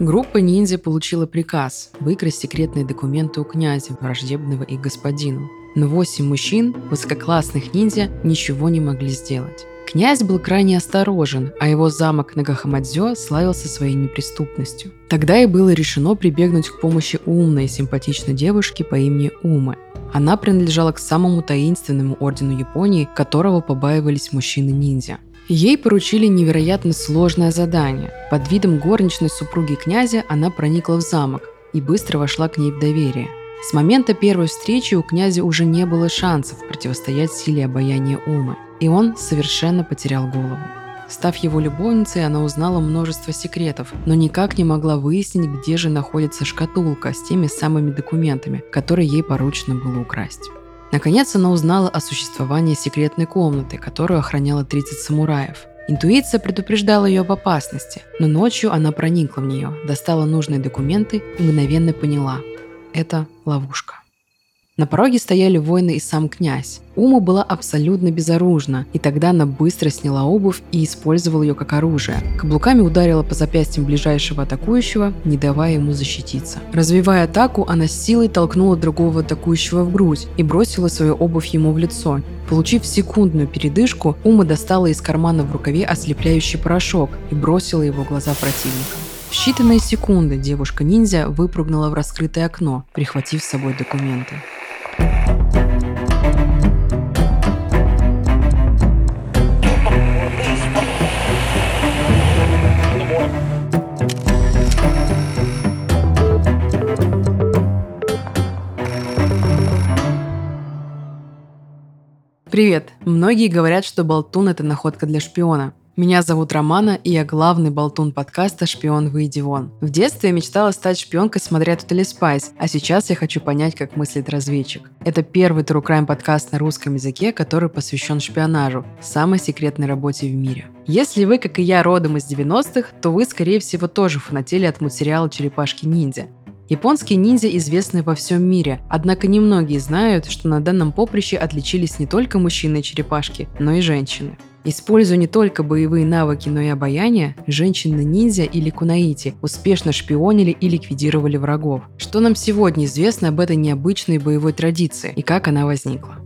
Группа ниндзя получила приказ выкрасть секретные документы у князя, враждебного их господину. Но восемь мужчин, высококлассных ниндзя, ничего не могли сделать. Князь был крайне осторожен, а его замок Нагахамадзё славился своей неприступностью. Тогда и было решено прибегнуть к помощи умной и симпатичной девушки по имени Умы. Она принадлежала к самому таинственному ордену Японии, которого побаивались мужчины-ниндзя. Ей поручили невероятно сложное задание. Под видом горничной супруги князя она проникла в замок и быстро вошла к ней в доверие. С момента первой встречи у князя уже не было шансов противостоять силе обаяния Умы и он совершенно потерял голову. Став его любовницей, она узнала множество секретов, но никак не могла выяснить, где же находится шкатулка с теми самыми документами, которые ей поручено было украсть. Наконец она узнала о существовании секретной комнаты, которую охраняла 30 самураев. Интуиция предупреждала ее об опасности, но ночью она проникла в нее, достала нужные документы и мгновенно поняла – это ловушка. На пороге стояли воины и сам князь. Ума была абсолютно безоружна, и тогда она быстро сняла обувь и использовала ее как оружие. Каблуками ударила по запястьям ближайшего атакующего, не давая ему защититься. Развивая атаку, она силой толкнула другого атакующего в грудь и бросила свою обувь ему в лицо. Получив секундную передышку, Ума достала из кармана в рукаве ослепляющий порошок и бросила его в глаза противника. В считанные секунды девушка-ниндзя выпрыгнула в раскрытое окно, прихватив с собой документы. Привет! Многие говорят, что болтун – это находка для шпиона. Меня зовут Романа, и я главный болтун подкаста «Шпион, выйди вон». В детстве я мечтала стать шпионкой, смотря Totally Spice, а сейчас я хочу понять, как мыслит разведчик. Это первый True Crime подкаст на русском языке, который посвящен шпионажу, самой секретной работе в мире. Если вы, как и я, родом из 90-х, то вы, скорее всего, тоже фанатели от мультсериала «Черепашки-ниндзя». Японские ниндзя известны во всем мире, однако немногие знают, что на данном поприще отличились не только мужчины и черепашки, но и женщины. Используя не только боевые навыки, но и обаяние, женщины-ниндзя или кунаити успешно шпионили и ликвидировали врагов. Что нам сегодня известно об этой необычной боевой традиции и как она возникла?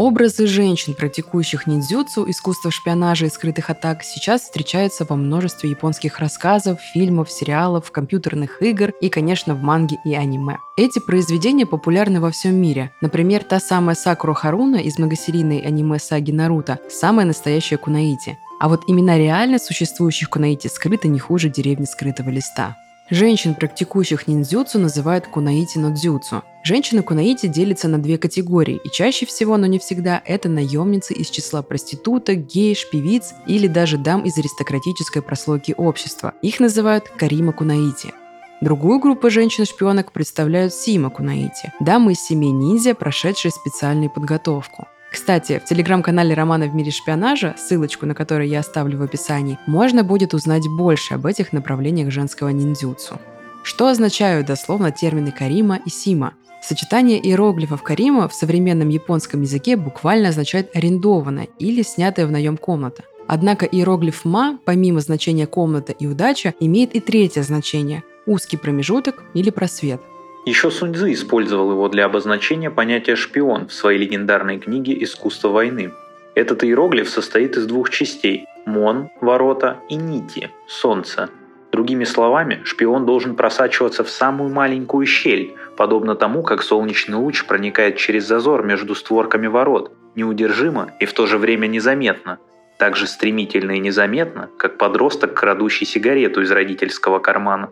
Образы женщин, практикующих ниндзюцу, искусство шпионажа и скрытых атак, сейчас встречаются во множестве японских рассказов, фильмов, сериалов, компьютерных игр и, конечно, в манге и аниме. Эти произведения популярны во всем мире. Например, та самая Сакура Харуна из многосерийной аниме-саги Наруто – самая настоящая кунаити. А вот имена реально существующих кунаити скрыты не хуже деревни скрытого листа. Женщин, практикующих ниндзюцу, называют кунаити но дзюцу. Женщины кунаити делятся на две каtegории, и чаще всего, но не всегда, это наемницы из числа проституток, гейш, певиц или даже дам из аристократической прослойки общества. Их называют карима кунаити. Другую группу женщин-шпионок представляют сима кунаити – дамы из семей ниндзя, прошедшие специальную подготовку. Кстати, в телеграм-канале Романа в мире шпионажа, ссылочку на который я оставлю в описании, можно будет узнать больше об этих направлениях женского ниндзюцу. Что означают дословно термины Карима и Сима? Сочетание иероглифов Карима в современном японском языке буквально означает «арендованная» или «снятая в наем комната». Однако иероглиф «ма», помимо значения «комната» и «удача», имеет и третье значение – узкий промежуток или просвет. Еще Сунь Цзы использовал его для обозначения понятия «шпион» в своей легендарной книге «Искусство войны». Этот иероглиф состоит из двух частей – «мон» – ворота и «нити» – солнце. Другими словами, шпион должен просачиваться в самую маленькую щель, подобно тому, как солнечный луч проникает через зазор между створками ворот, неудержимо и в то же время незаметно, так же стремительно и незаметно, как подросток, крадущий сигарету из родительского кармана.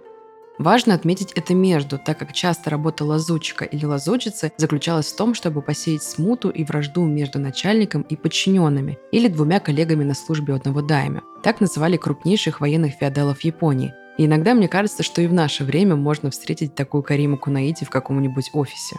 Важно отметить это между, так как часто работа лазутчика или лазутчицы заключалась в том, чтобы посеять смуту и вражду между начальником и подчиненными или двумя коллегами на службе одного дайма. Так называли крупнейших военных феодалов Японии. И иногда мне кажется, что и в наше время можно встретить такую Кариму Кунаити в каком-нибудь офисе.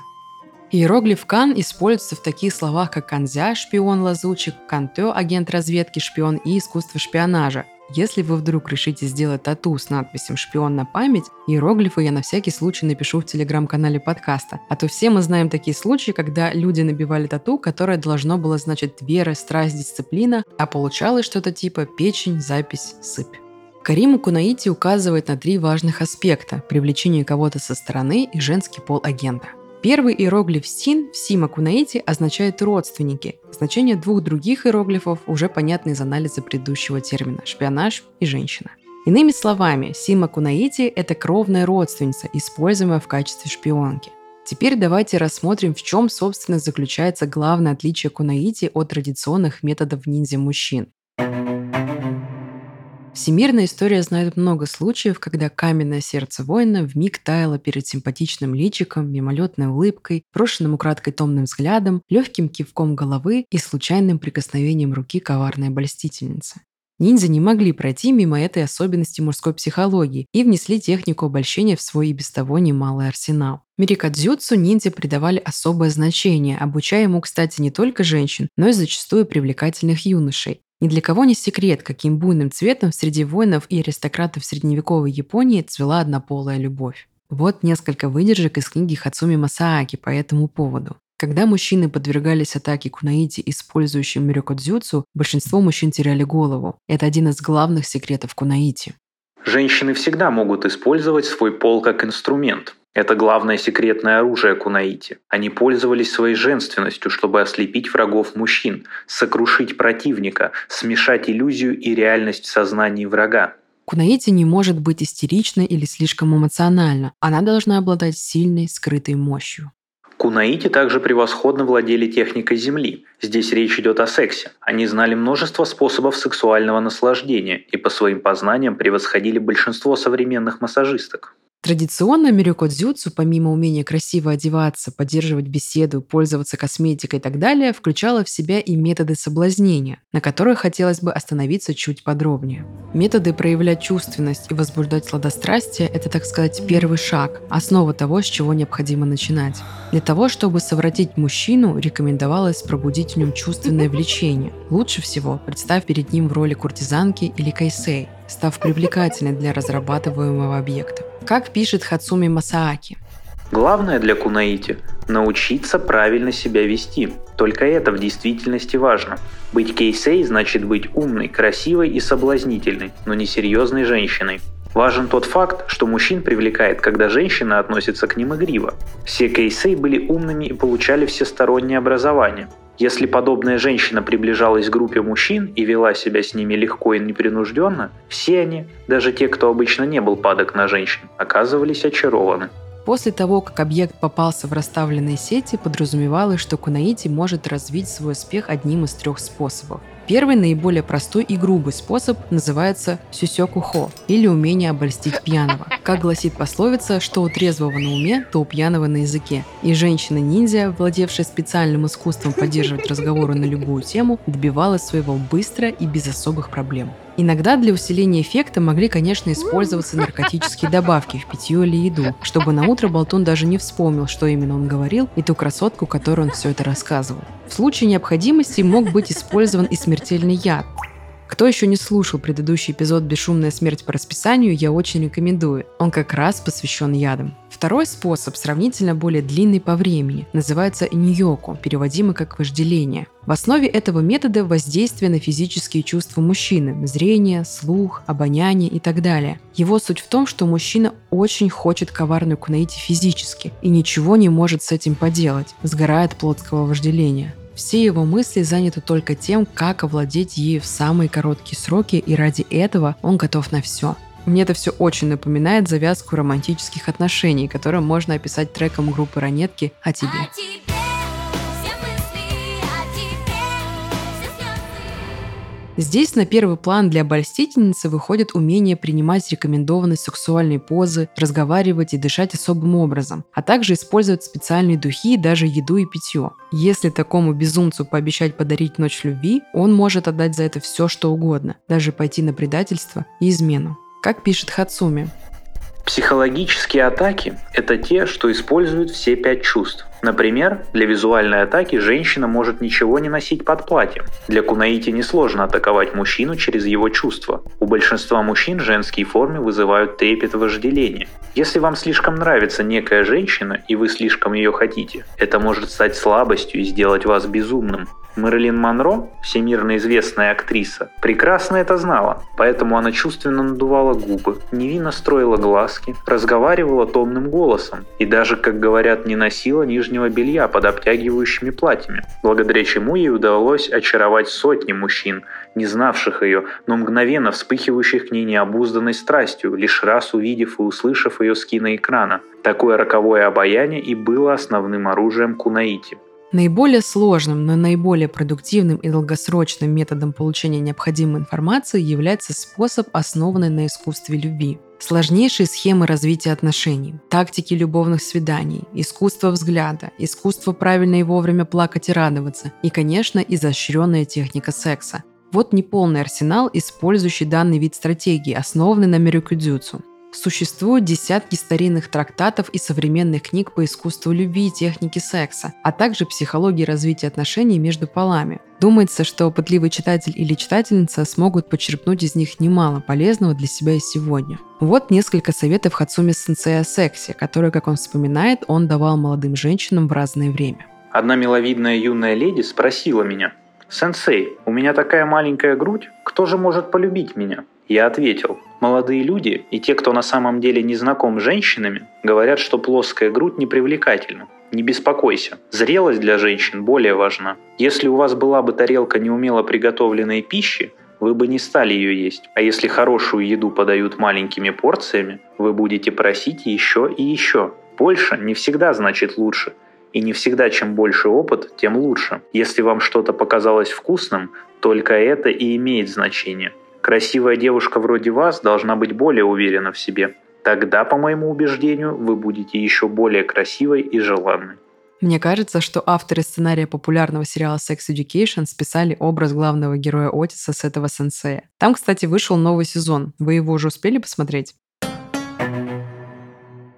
Иероглиф Кан используется в таких словах, как канзя – шпион-лазутчик, кантё – агент разведки, шпион и искусство шпионажа, если вы вдруг решите сделать тату с надписью «Шпион на память», иероглифы я на всякий случай напишу в телеграм-канале подкаста. А то все мы знаем такие случаи, когда люди набивали тату, которое должно было значить вера, страсть, дисциплина, а получалось что-то типа печень, запись, сыпь. Карима Кунаити указывает на три важных аспекта – привлечение кого-то со стороны и женский пол агента. Первый иероглиф «син» в Сима Кунаити означает «родственники». Значение двух других иероглифов уже понятны из анализа предыдущего термина – шпионаж и женщина. Иными словами, Сима Кунаити – это кровная родственница, используемая в качестве шпионки. Теперь давайте рассмотрим, в чем, собственно, заключается главное отличие Кунаити от традиционных методов ниндзя мужчин. Всемирная история знает много случаев, когда каменное сердце воина вмиг таяло перед симпатичным личиком, мимолетной улыбкой, брошенным украдкой томным взглядом, легким кивком головы и случайным прикосновением руки коварной обольстительницы. Ниндзя не могли пройти мимо этой особенности мужской психологии и внесли технику обольщения в свой и без того немалый арсенал. Мирикадзюцу ниндзя придавали особое значение, обучая ему, кстати, не только женщин, но и зачастую привлекательных юношей. Ни для кого не секрет, каким буйным цветом среди воинов и аристократов средневековой Японии цвела однополая любовь. Вот несколько выдержек из книги Хацуми Масааки по этому поводу. Когда мужчины подвергались атаке кунаити, использующим мирюкодзюцу, большинство мужчин теряли голову. Это один из главных секретов кунаити. Женщины всегда могут использовать свой пол как инструмент. Это главное секретное оружие Кунаити. Они пользовались своей женственностью, чтобы ослепить врагов мужчин, сокрушить противника, смешать иллюзию и реальность в сознании врага. Кунаити не может быть истеричной или слишком эмоциональна. Она должна обладать сильной, скрытой мощью. Кунаити также превосходно владели техникой Земли. Здесь речь идет о сексе. Они знали множество способов сексуального наслаждения и по своим познаниям превосходили большинство современных массажисток. Традиционно мирюкодзюцу, помимо умения красиво одеваться, поддерживать беседу, пользоваться косметикой и так далее, включала в себя и методы соблазнения, на которых хотелось бы остановиться чуть подробнее. Методы проявлять чувственность и возбуждать сладострастие – это, так сказать, первый шаг, основа того, с чего необходимо начинать. Для того, чтобы совратить мужчину, рекомендовалось пробудить в нем чувственное влечение. Лучше всего представь перед ним в роли куртизанки или кайсей, став привлекательной для разрабатываемого объекта. Как пишет Хацуми Масааки. Главное для кунаити – научиться правильно себя вести. Только это в действительности важно. Быть кейсей значит быть умной, красивой и соблазнительной, но не серьезной женщиной. Важен тот факт, что мужчин привлекает, когда женщина относится к ним игриво. Все кейсей были умными и получали всестороннее образование. Если подобная женщина приближалась к группе мужчин и вела себя с ними легко и непринужденно, все они, даже те, кто обычно не был падок на женщин, оказывались очарованы. После того, как объект попался в расставленные сети, подразумевалось, что Кунаити может развить свой успех одним из трех способов. Первый, наиболее простой и грубый способ называется сюсёку-хо, или умение обольстить пьяного. Как гласит пословица, что у трезвого на уме, то у пьяного на языке. И женщина-ниндзя, владевшая специальным искусством поддерживать разговоры на любую тему, добивалась своего быстро и без особых проблем. Иногда для усиления эффекта могли, конечно, использоваться наркотические добавки в питье или еду, чтобы на утро Болтун даже не вспомнил, что именно он говорил, и ту красотку, которой он все это рассказывал. В случае необходимости мог быть использован и смертельный яд, кто еще не слушал предыдущий эпизод «Бесшумная смерть по расписанию», я очень рекомендую. Он как раз посвящен ядам. Второй способ, сравнительно более длинный по времени, называется ньоку, переводимый как вожделение. В основе этого метода воздействие на физические чувства мужчины – зрение, слух, обоняние и так далее. Его суть в том, что мужчина очень хочет коварную кунаити физически и ничего не может с этим поделать, сгорает плотского вожделения. Все его мысли заняты только тем, как овладеть ею в самые короткие сроки, и ради этого он готов на все. Мне это все очень напоминает завязку романтических отношений, которые можно описать треком группы «Ранетки» «О тебе». О тебе. Здесь на первый план для обольстительницы выходит умение принимать рекомендованные сексуальные позы, разговаривать и дышать особым образом, а также использовать специальные духи, даже еду и питье. Если такому безумцу пообещать подарить ночь любви, он может отдать за это все, что угодно, даже пойти на предательство и измену. Как пишет Хацуми, Психологические атаки – это те, что используют все пять чувств. Например, для визуальной атаки женщина может ничего не носить под платьем. Для кунаити несложно атаковать мужчину через его чувства. У большинства мужчин женские формы вызывают трепет и вожделение. Если вам слишком нравится некая женщина и вы слишком ее хотите, это может стать слабостью и сделать вас безумным. Мэрилин Монро, всемирно известная актриса, прекрасно это знала, поэтому она чувственно надувала губы, невинно строила глазки, разговаривала томным голосом и даже, как говорят, не носила нижнего белья под обтягивающими платьями, благодаря чему ей удалось очаровать сотни мужчин, не знавших ее, но мгновенно вспыхивающих к ней необузданной страстью, лишь раз увидев и услышав ее с киноэкрана. Такое роковое обаяние и было основным оружием Кунаити. Наиболее сложным, но наиболее продуктивным и долгосрочным методом получения необходимой информации является способ, основанный на искусстве любви. Сложнейшие схемы развития отношений, тактики любовных свиданий, искусство взгляда, искусство правильно и вовремя плакать и радоваться и, конечно, изощренная техника секса. Вот неполный арсенал, использующий данный вид стратегии, основанный на мирюкюдзюцу. Существуют десятки старинных трактатов и современных книг по искусству любви и технике секса, а также психологии развития отношений между полами. Думается, что пытливый читатель или читательница смогут почерпнуть из них немало полезного для себя и сегодня. Вот несколько советов Хацуми Сенсея о сексе, которые, как он вспоминает, он давал молодым женщинам в разное время. Одна миловидная юная леди спросила меня, «Сенсей, у меня такая маленькая грудь, кто же может полюбить меня?» Я ответил, молодые люди и те, кто на самом деле не знаком с женщинами, говорят, что плоская грудь непривлекательна. Не беспокойся, зрелость для женщин более важна. Если у вас была бы тарелка неумело приготовленной пищи, вы бы не стали ее есть. А если хорошую еду подают маленькими порциями, вы будете просить еще и еще. Больше не всегда значит лучше. И не всегда чем больше опыт, тем лучше. Если вам что-то показалось вкусным, только это и имеет значение. Красивая девушка вроде вас должна быть более уверена в себе. Тогда, по моему убеждению, вы будете еще более красивой и желанной. Мне кажется, что авторы сценария популярного сериала Sex Education списали образ главного героя Отиса с этого сенсея. Там, кстати, вышел новый сезон. Вы его уже успели посмотреть?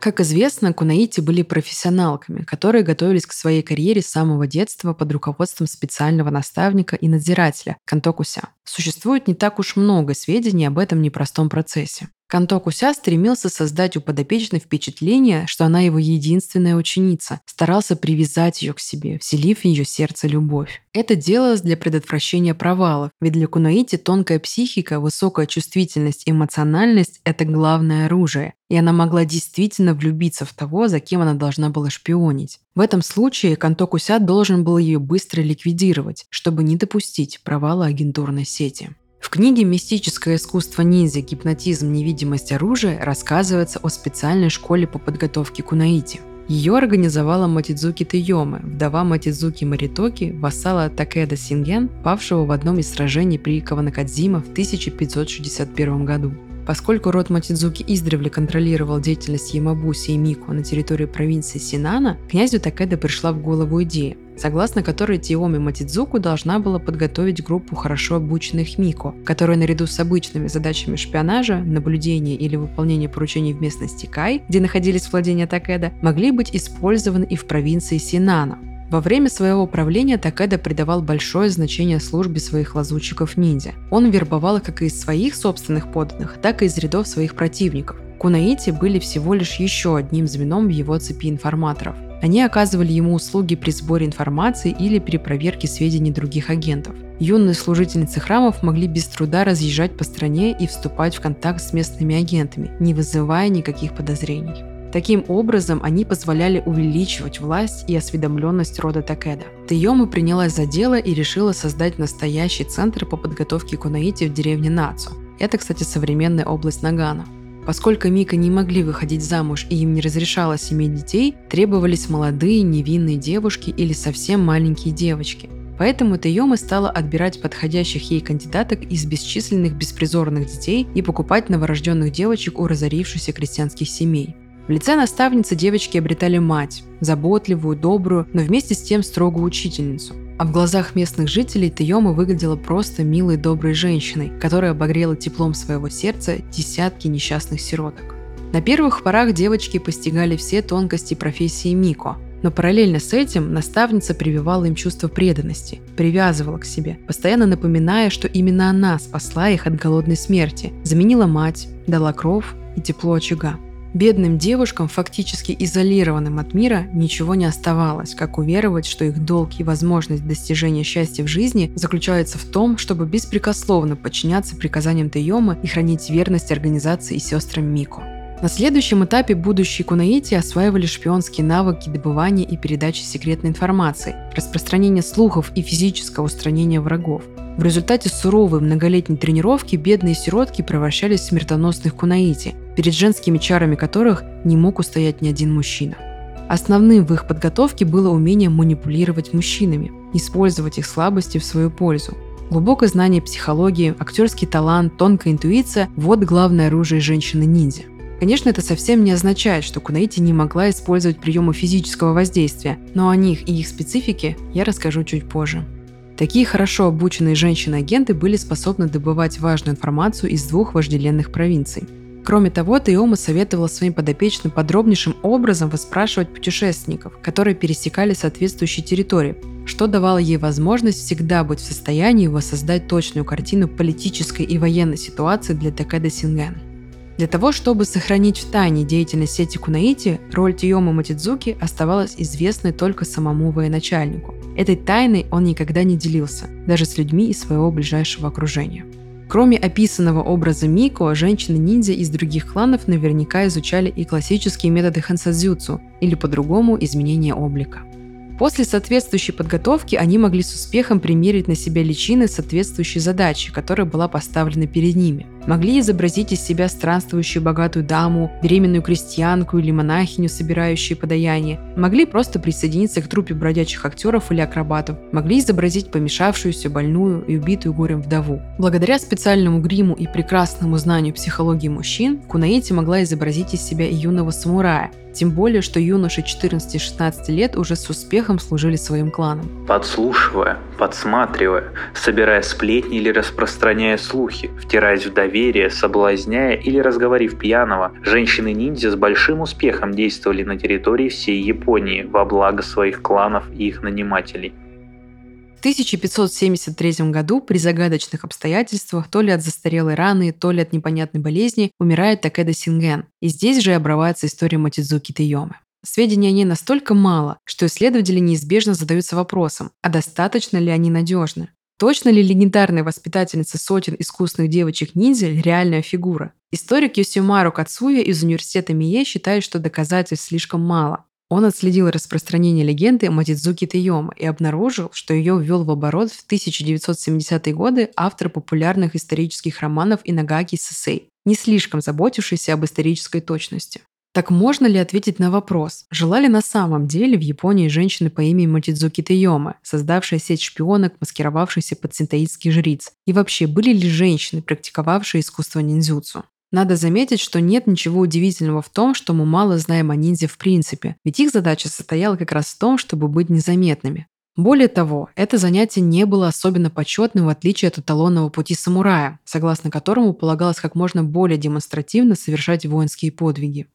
Как известно, кунаити были профессионалками, которые готовились к своей карьере с самого детства под руководством специального наставника и надзирателя – Кантокуся. Существует не так уж много сведений об этом непростом процессе. Канто Куся стремился создать у подопечной впечатление, что она его единственная ученица, старался привязать ее к себе, вселив в ее сердце любовь. Это делалось для предотвращения провалов, ведь для Кунаити тонкая психика, высокая чувствительность и эмоциональность – это главное оружие, и она могла действительно влюбиться в того, за кем она должна была шпионить. В этом случае Канто Куся должен был ее быстро ликвидировать, чтобы не допустить провала агентурной сети. В книге «Мистическое искусство ниндзя. Гипнотизм. Невидимость оружия» рассказывается о специальной школе по подготовке кунаити. Ее организовала Матидзуки Тейоме, вдова Матидзуки Маритоки, вассала Такеда Синген, павшего в одном из сражений при Каванакадзима в 1561 году. Поскольку род Матидзуки издревле контролировал деятельность Ямабуси и Мико на территории провинции Синана, князю Такеда пришла в голову идея, согласно которой Тиоми Матидзуку должна была подготовить группу хорошо обученных Мико, которые наряду с обычными задачами шпионажа, наблюдения или выполнения поручений в местности Кай, где находились владения Такеда, могли быть использованы и в провинции Синана. Во время своего правления Такеда придавал большое значение службе своих лазутчиков-ниндзя. Он вербовал как из своих собственных подданных, так и из рядов своих противников. Кунаити были всего лишь еще одним звеном в его цепи информаторов. Они оказывали ему услуги при сборе информации или при проверке сведений других агентов. Юные служительницы храмов могли без труда разъезжать по стране и вступать в контакт с местными агентами, не вызывая никаких подозрений. Таким образом, они позволяли увеличивать власть и осведомленность рода Такеда. Тайома принялась за дело и решила создать настоящий центр по подготовке кунаити в деревне Нацу. Это, кстати, современная область Нагана. Поскольку Мика не могли выходить замуж и им не разрешалось иметь детей, требовались молодые невинные девушки или совсем маленькие девочки. Поэтому Тайома стала отбирать подходящих ей кандидаток из бесчисленных беспризорных детей и покупать новорожденных девочек у разорившихся крестьянских семей. В лице наставницы девочки обретали мать, заботливую, добрую, но вместе с тем строгую учительницу. А в глазах местных жителей Тайома выглядела просто милой доброй женщиной, которая обогрела теплом своего сердца десятки несчастных сироток. На первых порах девочки постигали все тонкости профессии Мико. Но параллельно с этим наставница прививала им чувство преданности, привязывала к себе, постоянно напоминая, что именно она спасла их от голодной смерти, заменила мать, дала кровь и тепло очага. Бедным девушкам, фактически изолированным от мира, ничего не оставалось, как уверовать, что их долг и возможность достижения счастья в жизни заключается в том, чтобы беспрекословно подчиняться приказаниям Тейома и хранить верность организации и сестрам Мико. На следующем этапе будущие кунаити осваивали шпионские навыки добывания и передачи секретной информации, распространения слухов и физического устранения врагов. В результате суровой многолетней тренировки бедные сиротки превращались в смертоносных кунаити, перед женскими чарами которых не мог устоять ни один мужчина. Основным в их подготовке было умение манипулировать мужчинами, использовать их слабости в свою пользу. Глубокое знание психологии, актерский талант, тонкая интуиция – вот главное оружие женщины-ниндзя. Конечно, это совсем не означает, что Кунаити не могла использовать приемы физического воздействия, но о них и их специфике я расскажу чуть позже. Такие хорошо обученные женщины-агенты были способны добывать важную информацию из двух вожделенных провинций – Кроме того, Тайома советовала своим подопечным подробнейшим образом выспрашивать путешественников, которые пересекали соответствующие территории, что давало ей возможность всегда быть в состоянии воссоздать точную картину политической и военной ситуации для Такеда Синген. Для того, чтобы сохранить в тайне деятельность сети Кунаити, роль Тиома Матидзуки оставалась известной только самому военачальнику. Этой тайной он никогда не делился, даже с людьми из своего ближайшего окружения. Кроме описанного образа Мико, женщины-ниндзя из других кланов наверняка изучали и классические методы хансадзюцу, или по-другому изменение облика. После соответствующей подготовки они могли с успехом примерить на себя личины соответствующей задачи, которая была поставлена перед ними. Могли изобразить из себя странствующую богатую даму, беременную крестьянку или монахиню, собирающую подаяние. Могли просто присоединиться к трупе бродячих актеров или акробатов. Могли изобразить помешавшуюся, больную и убитую горем вдову. Благодаря специальному гриму и прекрасному знанию психологии мужчин, Кунаити могла изобразить из себя юного самурая, тем более, что юноши 14-16 лет уже с успехом служили своим кланам. Подслушивая, подсматривая, собирая сплетни или распространяя слухи, втираясь в доверие, соблазняя или разговорив пьяного, женщины-ниндзя с большим успехом действовали на территории всей Японии во благо своих кланов и их нанимателей. 1573 году при загадочных обстоятельствах, то ли от застарелой раны, то ли от непонятной болезни, умирает Такеда Синген. И здесь же обрывается история Матидзуки Тейомы. Сведений о ней настолько мало, что исследователи неизбежно задаются вопросом, а достаточно ли они надежны? Точно ли легендарная воспитательница сотен искусных девочек-ниндзя реальная фигура? Историк Йосимару Кацуя из университета Мие считает, что доказательств слишком мало. Он отследил распространение легенды Матидзуки Тейома и обнаружил, что ее ввел в оборот в 1970-е годы автор популярных исторических романов Инагаки Сесей, не слишком заботившийся об исторической точности. Так можно ли ответить на вопрос, жила ли на самом деле в Японии женщина по имени Матидзуки Тейома, создавшая сеть шпионок, маскировавшихся под синтаитских жриц? И вообще, были ли женщины, практиковавшие искусство ниндзюцу? Надо заметить, что нет ничего удивительного в том, что мы мало знаем о ниндзя в принципе, ведь их задача состояла как раз в том, чтобы быть незаметными. Более того, это занятие не было особенно почетным в отличие от эталонного пути самурая, согласно которому полагалось как можно более демонстративно совершать воинские подвиги.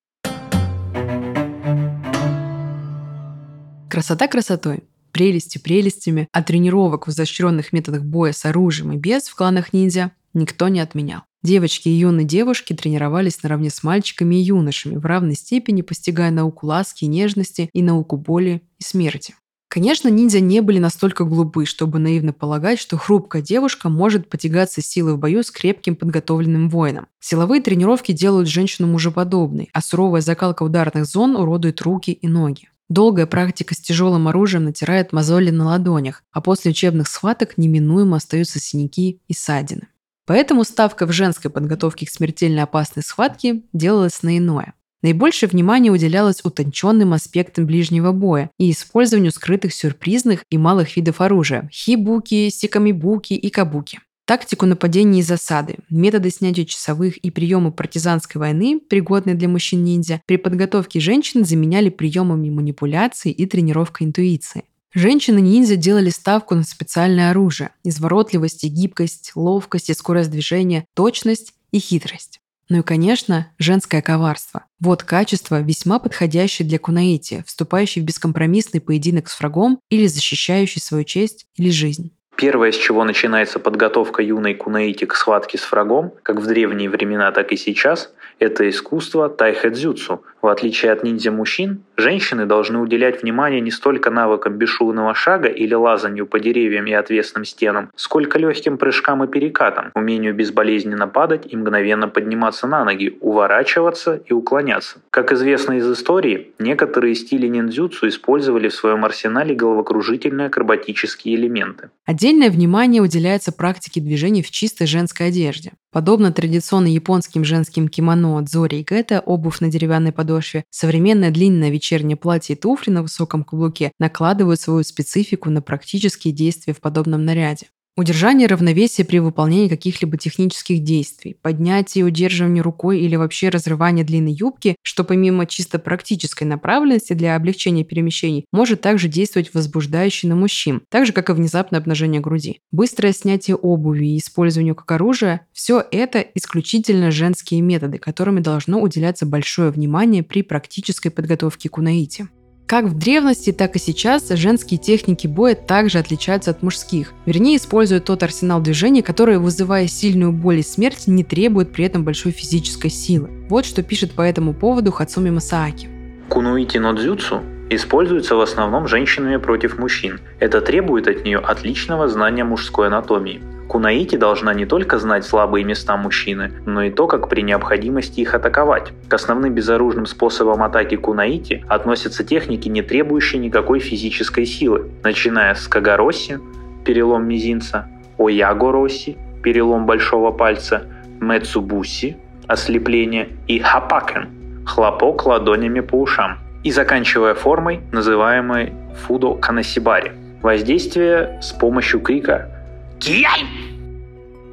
Красота красотой, прелести прелестями, а тренировок в изощренных методах боя с оружием и без в кланах ниндзя никто не отменял. Девочки и юные девушки тренировались наравне с мальчиками и юношами, в равной степени постигая науку ласки и нежности и науку боли и смерти. Конечно, ниндзя не были настолько глупы, чтобы наивно полагать, что хрупкая девушка может потягаться силой в бою с крепким подготовленным воином. Силовые тренировки делают женщину мужеподобной, а суровая закалка ударных зон уродует руки и ноги. Долгая практика с тяжелым оружием натирает мозоли на ладонях, а после учебных схваток неминуемо остаются синяки и ссадины. Поэтому ставка в женской подготовке к смертельно опасной схватке делалась на иное. Наибольшее внимание уделялось утонченным аспектам ближнего боя и использованию скрытых сюрпризных и малых видов оружия – хибуки, сикамибуки и кабуки. Тактику нападения и засады, методы снятия часовых и приемы партизанской войны, пригодные для мужчин-ниндзя, при подготовке женщин заменяли приемами манипуляции и тренировкой интуиции. Женщины-ниндзя делали ставку на специальное оружие – изворотливость и гибкость, ловкость и скорость движения, точность и хитрость. Ну и, конечно, женское коварство. Вот качество, весьма подходящее для кунаити, вступающий в бескомпромиссный поединок с врагом или защищающий свою честь или жизнь. Первое, с чего начинается подготовка юной кунаити к схватке с врагом, как в древние времена, так и сейчас, это искусство тайхэдзюцу. В отличие от ниндзя-мужчин, женщины должны уделять внимание не столько навыкам бесшумного шага или лазанию по деревьям и отвесным стенам, сколько легким прыжкам и перекатам, умению безболезненно падать и мгновенно подниматься на ноги, уворачиваться и уклоняться. Как известно из истории, некоторые стили ниндзюцу использовали в своем арсенале головокружительные акробатические элементы. Отдельное внимание уделяется практике движений в чистой женской одежде. Подобно традиционно японским женским кимоно дзори и гетто, обувь на деревянной подошве, современное длинное вечернее платье и туфли на высоком каблуке накладывают свою специфику на практические действия в подобном наряде. Удержание равновесия при выполнении каких-либо технических действий, поднятие и удерживание рукой или вообще разрывание длинной юбки, что помимо чисто практической направленности для облегчения перемещений, может также действовать возбуждающе на мужчин, так же как и внезапное обнажение груди. Быстрое снятие обуви и использование как оружия – все это исключительно женские методы, которыми должно уделяться большое внимание при практической подготовке к унаите. Как в древности, так и сейчас женские техники боя также отличаются от мужских. Вернее, используют тот арсенал движений, который, вызывая сильную боль и смерть, не требует при этом большой физической силы. Вот что пишет по этому поводу Хацуми Масааки. Кунуити но дзюцу используется в основном женщинами против мужчин. Это требует от нее отличного знания мужской анатомии. Кунаити должна не только знать слабые места мужчины, но и то, как при необходимости их атаковать. К основным безоружным способам атаки кунаити относятся техники, не требующие никакой физической силы, начиная с кагароси, перелом мизинца, оягороси, перелом большого пальца, мецубуси, ослепление и хапакен, хлопок ладонями по ушам, и заканчивая формой, называемой фудо канасибари, воздействие с помощью крика Кияй!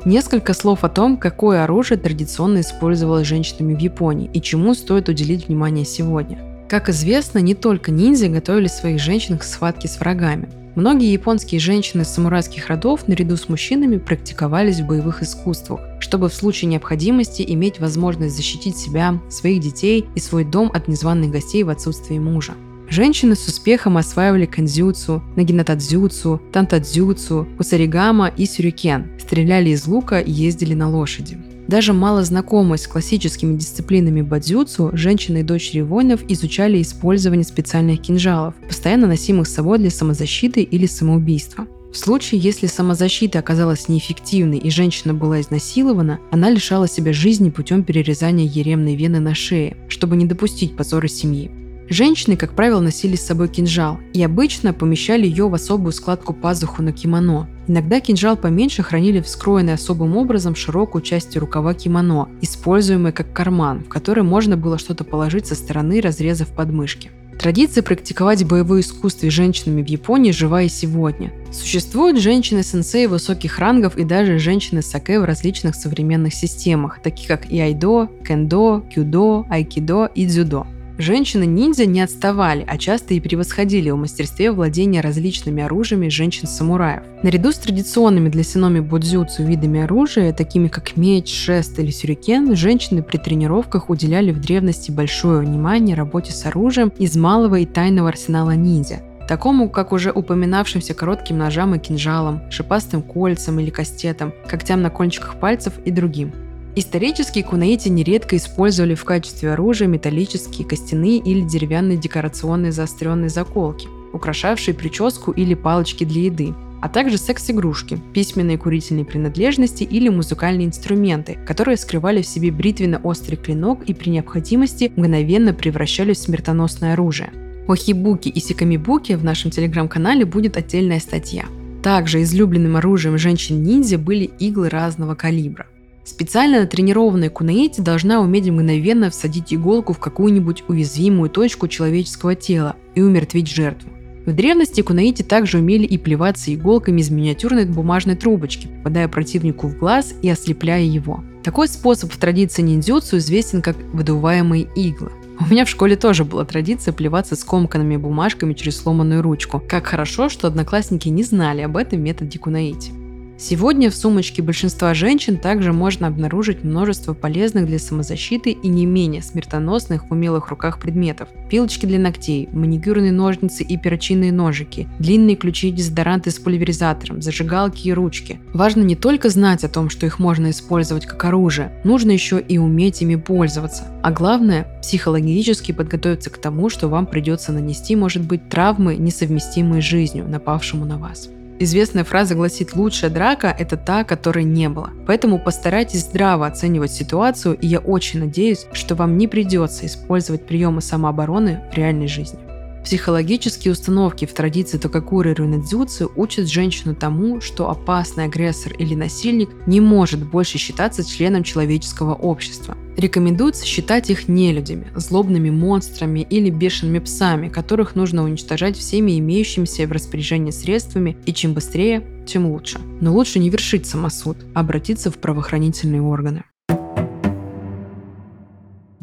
Несколько слов о том, какое оружие традиционно использовалось женщинами в Японии и чему стоит уделить внимание сегодня. Как известно, не только ниндзя готовили своих женщин к схватке с врагами. Многие японские женщины самурайских родов наряду с мужчинами практиковались в боевых искусствах, чтобы в случае необходимости иметь возможность защитить себя, своих детей и свой дом от незваных гостей в отсутствии мужа. Женщины с успехом осваивали канзюцу, нагинатадзюцу, тантадзюцу, кусаригама и сюрикен, стреляли из лука и ездили на лошади. Даже мало знакомые с классическими дисциплинами бадзюцу, женщины и дочери воинов изучали использование специальных кинжалов, постоянно носимых с собой для самозащиты или самоубийства. В случае, если самозащита оказалась неэффективной и женщина была изнасилована, она лишала себя жизни путем перерезания еремной вены на шее, чтобы не допустить позора семьи. Женщины, как правило, носили с собой кинжал и обычно помещали ее в особую складку пазуху на кимоно. Иногда кинжал поменьше хранили в скроенной особым образом широкую часть рукава кимоно, используемой как карман, в который можно было что-то положить со стороны, разрезав подмышки. Традиция практиковать боевое искусство женщинами в Японии жива и сегодня. Существуют женщины-сенсеи высоких рангов и даже женщины-саке в различных современных системах, таких как и айдо, кендо, кюдо, айкидо и дзюдо. Женщины-ниндзя не отставали, а часто и превосходили в мастерстве владения различными оружиями женщин-самураев. Наряду с традиционными для синоми бодзюцу видами оружия, такими как меч, шест или сюрикен, женщины при тренировках уделяли в древности большое внимание работе с оружием из малого и тайного арсенала ниндзя, такому, как уже упоминавшимся коротким ножам и кинжалам, шипастым кольцам или кастетам, когтям на кончиках пальцев и другим. Исторически кунаити нередко использовали в качестве оружия металлические, костяные или деревянные декорационные заостренные заколки, украшавшие прическу или палочки для еды, а также секс-игрушки, письменные курительные принадлежности или музыкальные инструменты, которые скрывали в себе бритвенно-острый клинок и при необходимости мгновенно превращались в смертоносное оружие. О хибуки и сикамибуке в нашем телеграм-канале будет отдельная статья. Также излюбленным оружием женщин-ниндзя были иглы разного калибра. Специально натренированная кунаити должна уметь мгновенно всадить иголку в какую-нибудь уязвимую точку человеческого тела и умертвить жертву. В древности кунаити также умели и плеваться иголками из миниатюрной бумажной трубочки, попадая противнику в глаз и ослепляя его. Такой способ в традиции ниндзюцу известен как выдуваемые иглы. У меня в школе тоже была традиция плеваться скомканными бумажками через сломанную ручку. Как хорошо, что одноклассники не знали об этом методе кунаити. Сегодня в сумочке большинства женщин также можно обнаружить множество полезных для самозащиты и не менее смертоносных в умелых руках предметов. Пилочки для ногтей, маникюрные ножницы и перочинные ножики, длинные ключи и дезодоранты с пульверизатором, зажигалки и ручки. Важно не только знать о том, что их можно использовать как оружие, нужно еще и уметь ими пользоваться. А главное, психологически подготовиться к тому, что вам придется нанести, может быть, травмы, несовместимые с жизнью, напавшему на вас. Известная фраза гласит «лучшая драка – это та, которой не было». Поэтому постарайтесь здраво оценивать ситуацию, и я очень надеюсь, что вам не придется использовать приемы самообороны в реальной жизни. Психологические установки в традиции Токакуры Рюнэдзюцу учат женщину тому, что опасный агрессор или насильник не может больше считаться членом человеческого общества. Рекомендуется считать их нелюдями, злобными монстрами или бешеными псами, которых нужно уничтожать всеми имеющимися в распоряжении средствами, и чем быстрее, тем лучше. Но лучше не вершить самосуд, а обратиться в правоохранительные органы.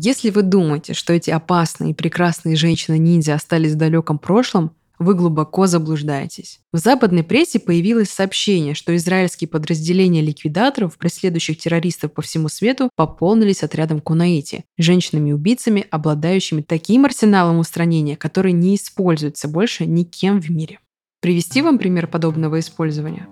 Если вы думаете, что эти опасные и прекрасные женщины-ниндзя остались в далеком прошлом, вы глубоко заблуждаетесь. В западной прессе появилось сообщение, что израильские подразделения ликвидаторов, преследующих террористов по всему свету, пополнились отрядом Кунаити, женщинами-убийцами, обладающими таким арсеналом устранения, который не используется больше никем в мире. Привести вам пример подобного использования?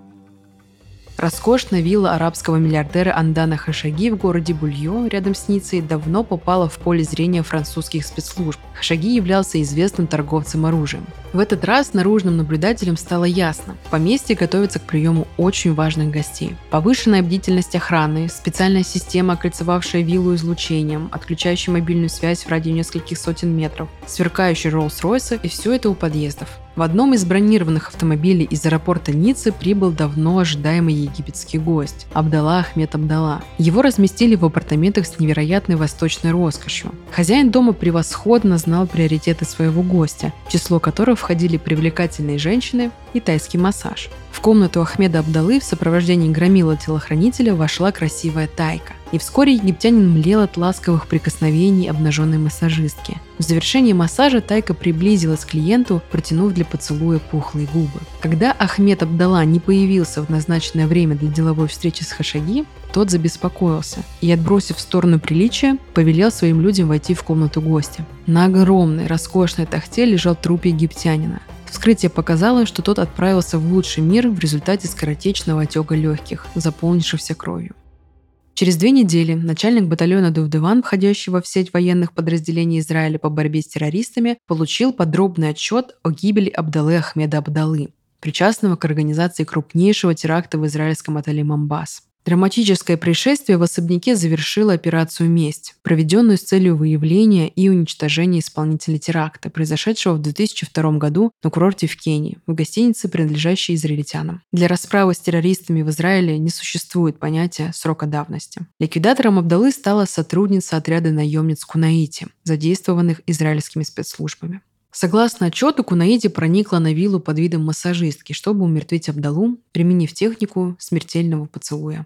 Роскошная вилла арабского миллиардера Андана Хашаги в городе Бульё, рядом с Ницей, давно попала в поле зрения французских спецслужб. Хашаги являлся известным торговцем оружием. В этот раз наружным наблюдателям стало ясно – поместье готовится к приему очень важных гостей. Повышенная бдительность охраны, специальная система, окольцевавшая виллу излучением, отключающая мобильную связь в радио нескольких сотен метров, сверкающие Роллс-Ройсы и все это у подъездов. В одном из бронированных автомобилей из аэропорта Ниццы прибыл давно ожидаемый египетский гость – Абдалла Ахмед Абдалла. Его разместили в апартаментах с невероятной восточной роскошью. Хозяин дома превосходно знал приоритеты своего гостя, число которых входили привлекательные женщины и тайский массаж. В комнату Ахмеда Абдалы в сопровождении громила телохранителя вошла красивая тайка. И вскоре египтянин млел от ласковых прикосновений обнаженной массажистки. В завершении массажа Тайка приблизилась к клиенту, протянув для поцелуя пухлые губы. Когда Ахмед Абдала не появился в назначенное время для деловой встречи с Хашаги, тот забеспокоился и, отбросив в сторону приличия, повелел своим людям войти в комнату гостя. На огромной, роскошной тахте лежал труп египтянина. Вскрытие показало, что тот отправился в лучший мир в результате скоротечного отека легких, заполнившихся кровью. Через две недели начальник батальона Дувдеван, входящего в сеть военных подразделений Израиля по борьбе с террористами, получил подробный отчет о гибели Абдалы Ахмеда Абдалы, причастного к организации крупнейшего теракта в израильском отеле «Мамбас». Драматическое происшествие в особняке завершило операцию «Месть», проведенную с целью выявления и уничтожения исполнителя теракта, произошедшего в 2002 году на курорте в Кении, в гостинице, принадлежащей израильтянам. Для расправы с террористами в Израиле не существует понятия срока давности. Ликвидатором Абдалы стала сотрудница отряда наемниц Кунаити, задействованных израильскими спецслужбами. Согласно отчету, Кунаиди проникла на виллу под видом массажистки, чтобы умертвить Абдалу, применив технику смертельного поцелуя.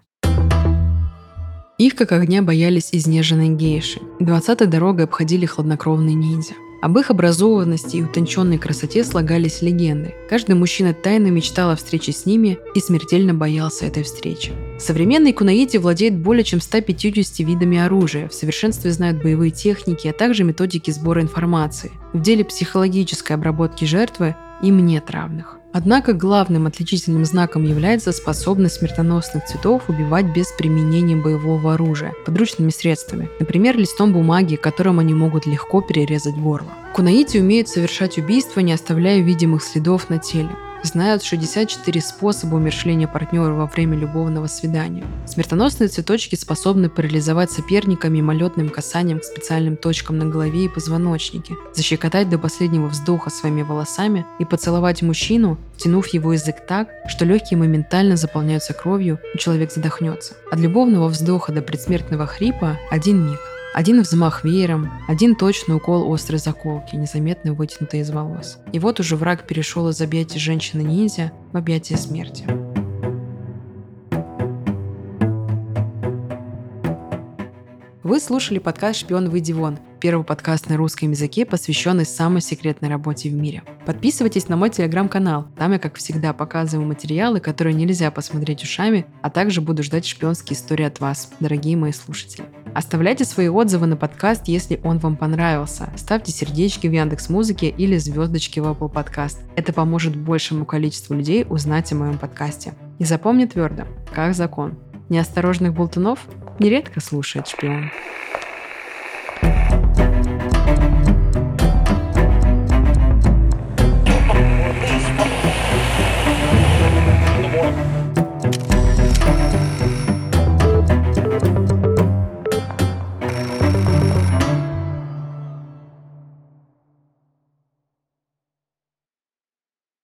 Их как огня боялись изнеженные гейши. Двадцатой дорогой обходили хладнокровные ниндзя. Об их образованности и утонченной красоте слагались легенды. Каждый мужчина тайно мечтал о встрече с ними и смертельно боялся этой встречи. Современный кунаити владеет более чем 150 видами оружия, в совершенстве знают боевые техники, а также методики сбора информации. В деле психологической обработки жертвы им нет равных. Однако главным отличительным знаком является способность смертоносных цветов убивать без применения боевого оружия, подручными средствами, например, листом бумаги, которым они могут легко перерезать горло. Кунаити умеют совершать убийства, не оставляя видимых следов на теле знают 64 способа умершления партнера во время любовного свидания. Смертоносные цветочки способны парализовать соперника мимолетным касанием к специальным точкам на голове и позвоночнике, защекотать до последнего вздоха своими волосами и поцеловать мужчину, тянув его язык так, что легкие моментально заполняются кровью, и человек задохнется. От любовного вздоха до предсмертного хрипа один миг. Один взмах веером, один точный укол острой заколки, незаметно вытянутой из волос. И вот уже враг перешел из объятий женщины-ниндзя в объятия смерти. Вы слушали подкаст «Шпион, выйди вон», первый подкаст на русском языке, посвященный самой секретной работе в мире. Подписывайтесь на мой телеграм-канал. Там я, как всегда, показываю материалы, которые нельзя посмотреть ушами, а также буду ждать шпионские истории от вас, дорогие мои слушатели. Оставляйте свои отзывы на подкаст, если он вам понравился. Ставьте сердечки в Яндекс Музыке или звездочки в Apple Podcast. Это поможет большему количеству людей узнать о моем подкасте. И запомни твердо, как закон. Неосторожных болтунов нередко слушает шпион.